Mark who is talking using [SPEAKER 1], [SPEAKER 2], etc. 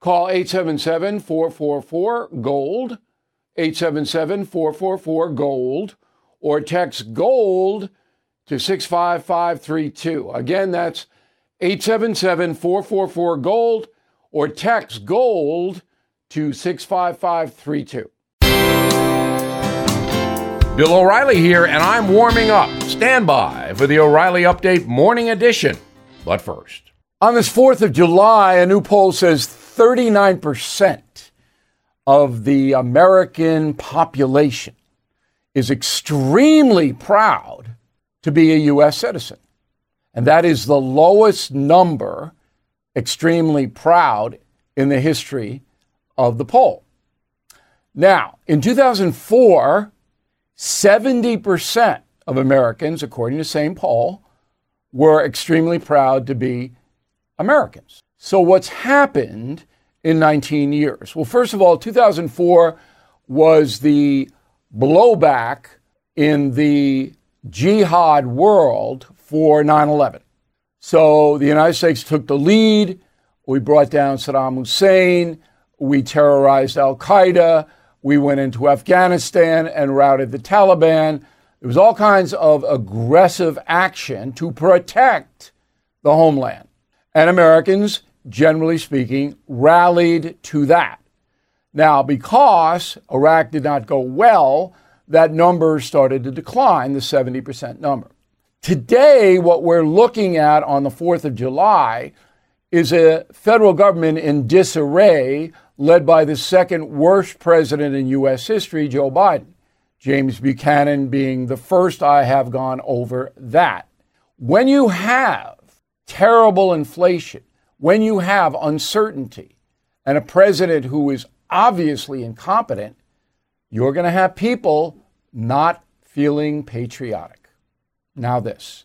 [SPEAKER 1] Call 877 444 GOLD, 877 444 GOLD, or text GOLD to 65532. Again, that's 877 444 GOLD, or text GOLD to 65532. Bill O'Reilly here, and I'm warming up. Stand by for the O'Reilly Update Morning Edition. But first, on this 4th of July, a new poll says 39% of the American population is extremely proud to be a U.S. citizen. And that is the lowest number, extremely proud, in the history of the poll. Now, in 2004, 70% of Americans, according to same poll, were extremely proud to be Americans. So, what's happened in 19 years? Well, first of all, 2004 was the blowback in the jihad world for 9 11. So, the United States took the lead. We brought down Saddam Hussein. We terrorized Al Qaeda. We went into Afghanistan and routed the Taliban. There was all kinds of aggressive action to protect the homeland. And Americans, generally speaking, rallied to that. Now, because Iraq did not go well, that number started to decline, the 70% number. Today, what we're looking at on the 4th of July is a federal government in disarray led by the second worst president in U.S. history, Joe Biden. James Buchanan being the first, I have gone over that. When you have terrible inflation, when you have uncertainty, and a president who is obviously incompetent, you're going to have people not feeling patriotic. Now, this.